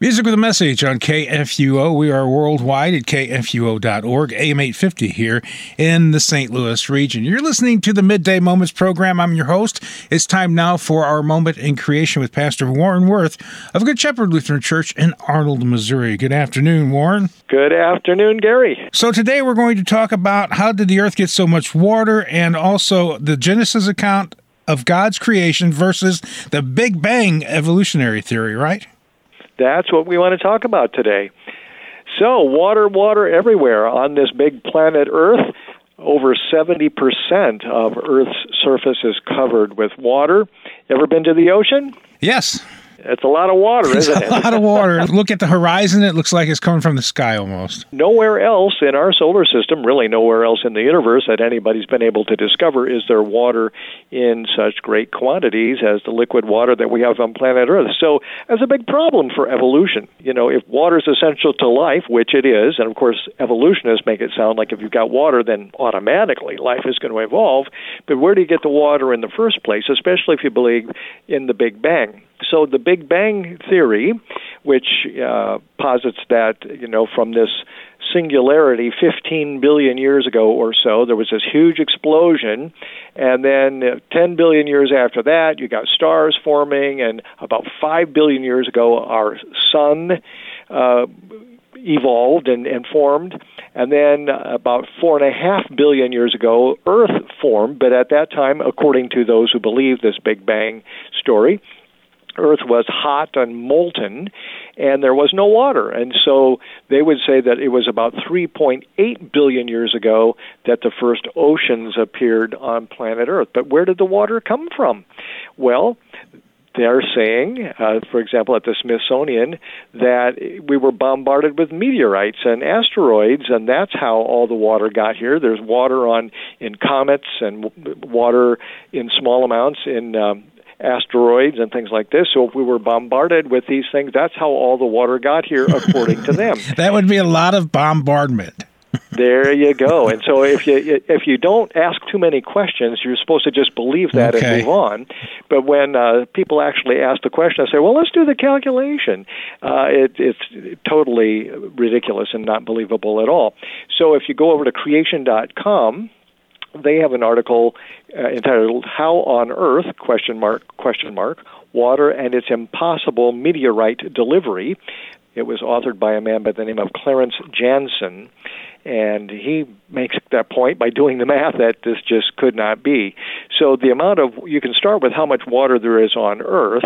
Music with a message on KFUO. We are worldwide at kfuo.org, AM 850 here in the St. Louis region. You're listening to the Midday Moments program. I'm your host. It's time now for our moment in creation with Pastor Warren Woerth of Good Shepherd Lutheran Church in Arnold, Missouri. Good afternoon, Warren. Good afternoon, Gary. So today we're going to talk about how did the earth get so much water and also the Genesis account of God's creation versus the Big Bang evolutionary theory, right? That's what we want to talk about today. So, water, water everywhere on this big planet Earth. Over 70% of Earth's surface is covered with water. Ever been to the ocean? Yes. It's a lot of water, it's isn't it? A lot of water. Look at the horizon, it looks like it's coming from the sky almost. Nowhere else in our solar system, really nowhere else in the universe that anybody's been able to discover is there water in such great quantities as the liquid water that we have on planet Earth. So, that's a big problem for evolution. You know, if water is essential to life, which it is, and of course, evolutionists make it sound like if you've got water, then automatically life is going to evolve. But where do you get the water in the first place, especially if you believe in the Big Bang? So the Big Bang theory, which uh, posits that you know from this singularity 15 billion years ago or so there was this huge explosion and then uh, 10 billion years after that you got stars forming and about 5 billion years ago our sun uh, evolved and, and formed and then about four and a half billion years ago earth formed but at that time according to those who believe this big bang story Earth was hot and molten, and there was no water. And so they would say that it was about 3.8 billion years ago that the first oceans appeared on planet Earth. But where did the water come from? Well, they're saying, uh, for example, at the Smithsonian, that we were bombarded with meteorites and asteroids, and that's how all the water got here. There's water on in comets and w- water in small amounts in um, asteroids and things like this. So if we were bombarded with these things, that's how all the water got here, according to them. that would be a lot of bombardment. there you go. And so if you if you don't ask too many questions, you're supposed to just believe that okay. and move on. But when uh, people actually ask the question, I say, "Well, let's do the calculation." Uh, it, it's totally ridiculous and not believable at all. So if you go over to creation.com they have an article uh, entitled "How on Earth?" question mark question mark water and its impossible meteorite delivery. It was authored by a man by the name of Clarence Jansen, and he makes that point by doing the math that this just could not be. So the amount of you can start with how much water there is on Earth,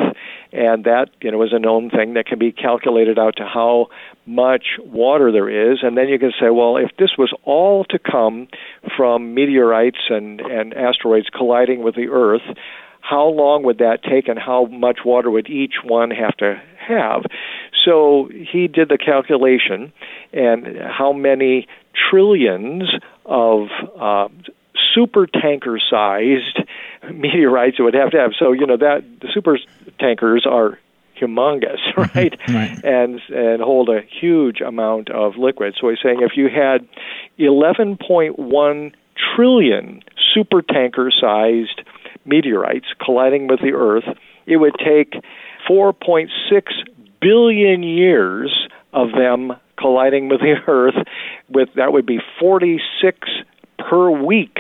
and that you know is a known thing that can be calculated out to how much water there is, and then you can say, well, if this was all to come from meteorites and and asteroids colliding with the Earth, how long would that take, and how much water would each one have to have? So he did the calculation, and how many trillions of uh, super tanker sized meteorites it would have to have. So, you know, that the super tankers are humongous, right? right? And and hold a huge amount of liquid. So he's saying if you had 11.1 trillion super tanker sized meteorites colliding with the Earth, it would take 4.6 billion years of them colliding with the Earth, with that would be 46 per week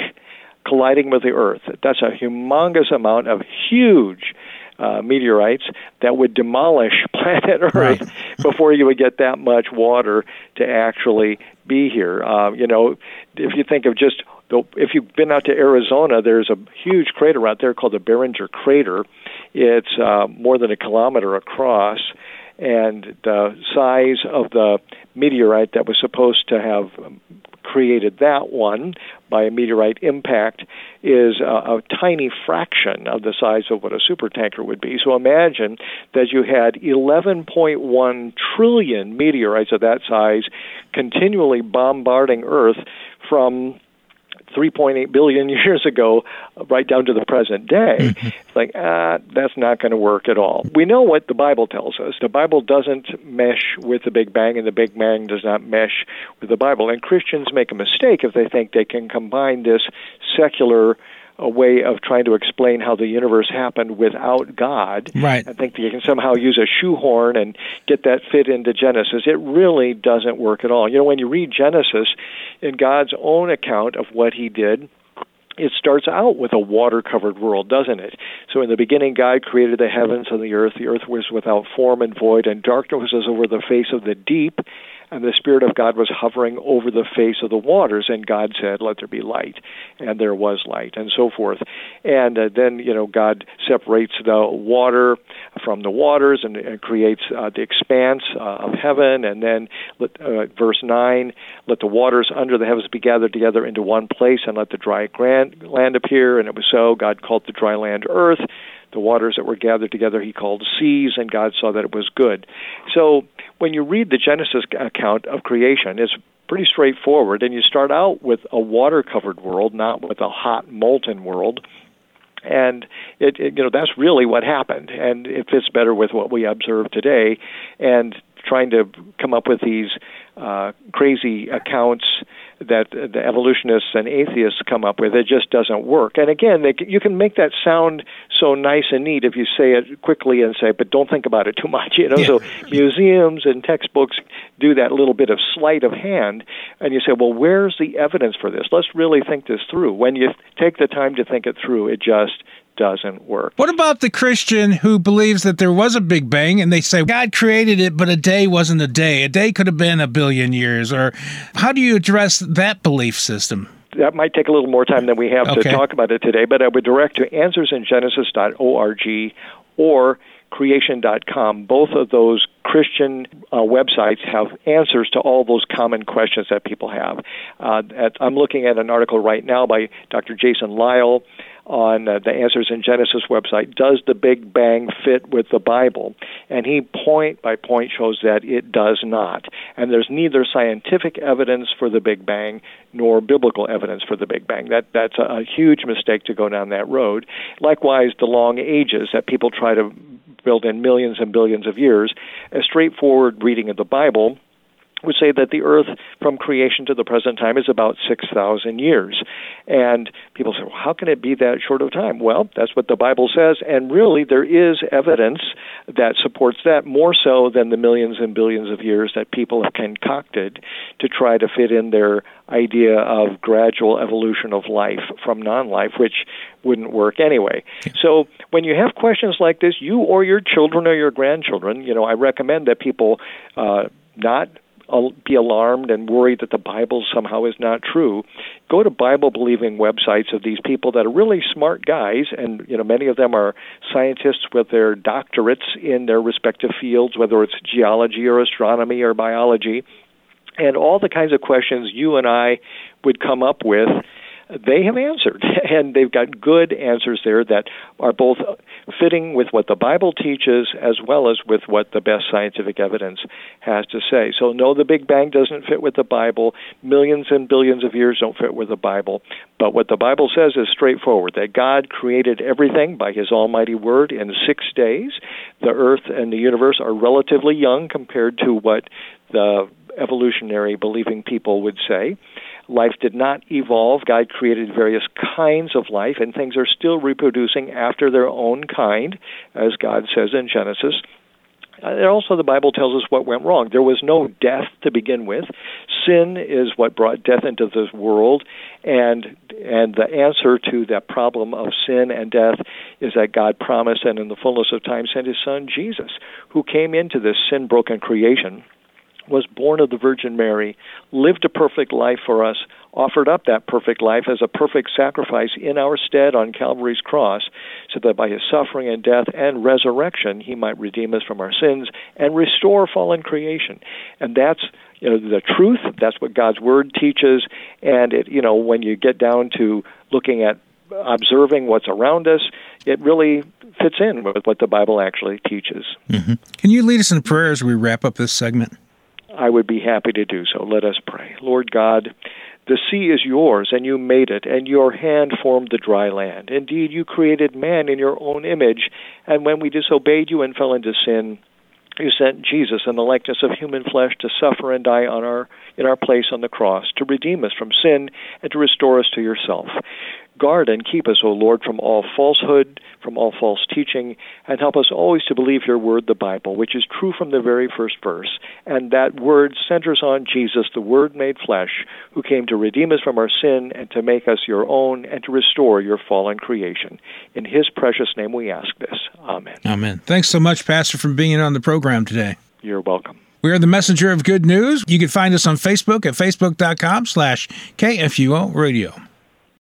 colliding with the Earth. That's a humongous amount of huge uh, meteorites that would demolish planet Earth right. before you would get that much water to actually be here. Uh, you know, if you think of just the, if you've been out to Arizona, there's a huge crater out there called the Barringer Crater. It's uh, more than a kilometer across, and the size of the meteorite that was supposed to have um, created that one by a meteorite impact is a, a, tiny fraction of the size of what a supertanker would be. So imagine that you had 11.1 trillion meteorites of that size continually bombarding Earth from 3.8 billion years ago, right down to the present day. Mm-hmm. It's like, ah, that's not going to work at all. We know what the Bible tells us. The Bible doesn't mesh with the Big Bang, and the Big Bang does not mesh with the Bible. And Christians make a mistake if they think they can combine this secular a way of trying to explain how the universe happened without God. Right. I think that you can somehow use a shoehorn and get that fit into Genesis. It really doesn't work at all. You know, when you read Genesis in God's own account of what he did, it starts out with a water covered world, doesn't it? So in the beginning, God created the heavens and the earth. The earth was without form and void, and darkness was over the face of the deep and the Spirit of God was hovering over the face of the waters, and God said, Let there be light. And there was light, and so forth. And uh, then, you know, God separates the water from the waters and, and creates uh, the expanse uh, of heaven. And then, let, uh, verse 9, let the waters under the heavens be gathered together into one place, and let the dry land appear. And it was so. God called the dry land earth the waters that were gathered together he called seas, and God saw that it was good. So when you read the Genesis account of creation, it's pretty straightforward, and you start out with a water covered world, not with a hot, molten world. And it, it, you know that's really what happened, and it fits better with what we observe today. And trying to come up with these uh, crazy accounts that the evolutionists and atheists come up with. It just doesn't work. And again, they, you can make that sound so nice and neat if you say it quickly and say, but don't think about it too much. You know, yeah. so museums and textbooks do that little bit of sleight of hand, and you say, well, where's the evidence for this? Let's really think this through. When you take the time to think it through, it just doesn't work. What about the Christian who believes that there was a Big Bang and they say God created it, but a day wasn't a day? A day could have been a billion years. Or how do you address that belief system? That might take a little more time than we have okay. to talk about it today, but I would direct to answersingenesis.org or creation.com. Both of those Christian uh, websites have answers to all those common questions that people have. Uh, at, I'm looking at an article right now by Dr. Jason Lisle on uh, the Answers in Genesis website, does the Big Bang fit with the Bible? And he point by point shows that it does not. And there's neither scientific evidence for the Big Bang nor biblical evidence for the Big Bang. That that's a, a huge mistake to go down that road. Likewise, the long ages that people try to build in millions and billions of years, a straightforward reading of the Bible would say that the earth from creation to the present time is about 6,000 years. And people say, well, how can it be that short of time? Well, that's what the Bible says, and really there is evidence that supports that more so than the millions and billions of years that people have concocted to try to fit in their idea of gradual evolution of life from non life, which wouldn't work anyway. So when you have questions like this, you or your children or your grandchildren, you know, I recommend that people uh, not be alarmed and worried that the Bible somehow is not true, go to Bible believing websites of these people that are really smart guys, and you know many of them are scientists with their doctorates in their respective fields, whether it's geology or astronomy or biology, and all the kinds of questions you and I would come up with they have answered, and they've got good answers there that are both fitting with what the Bible teaches as well as with what the best scientific evidence has to say. So, no, the Big Bang doesn't fit with the Bible. Millions and billions of years don't fit with the Bible. But what the Bible says is straightforward that God created everything by His almighty word in six days. The earth and the universe are relatively young compared to what the evolutionary believing people would say. Life did not evolve. God created various kinds of life, and things are still reproducing after their own kind, as God says in Genesis. Uh, and also, the Bible tells us what went wrong. There was no death to begin with. Sin is what brought death into this world, and and the answer to that problem of sin and death is that God promised, and in the fullness of time, sent His Son Jesus, who came into this sin-broken creation was born of the Virgin Mary, lived a perfect life for us, offered up that perfect life as a perfect sacrifice in our stead on Calvary's cross, so that by his suffering and death and resurrection he might redeem us from our sins and restore fallen creation. And that's you know the truth. That's what God's word teaches. And it you know when you get down to looking at observing what's around us, it really fits in with what the Bible actually teaches. Mm-hmm. Can you lead us in prayer as we wrap up this segment? I would be happy to do so. Let us pray. Lord God, the sea is yours, and you made it, and your hand formed the dry land. Indeed, you created man in your own image, and when we disobeyed you and fell into sin, You sent Jesus in the likeness of human flesh to suffer and die on our in our place on the cross, to redeem us from sin and to restore us to yourself. Guard and keep us, O Lord, from all falsehood, from all false teaching, and help us always to believe your word, the Bible, which is true from the very first verse. And that word centers on Jesus, the Word made flesh, who came to redeem us from our sin and to make us your own and to restore your fallen creation. In his precious name we ask this. Amen. Amen. Thanks so much, Pastor, for being on the program today. You're welcome. We are the messenger of good news. You can find us on Facebook at facebook.com slash KFUO radio.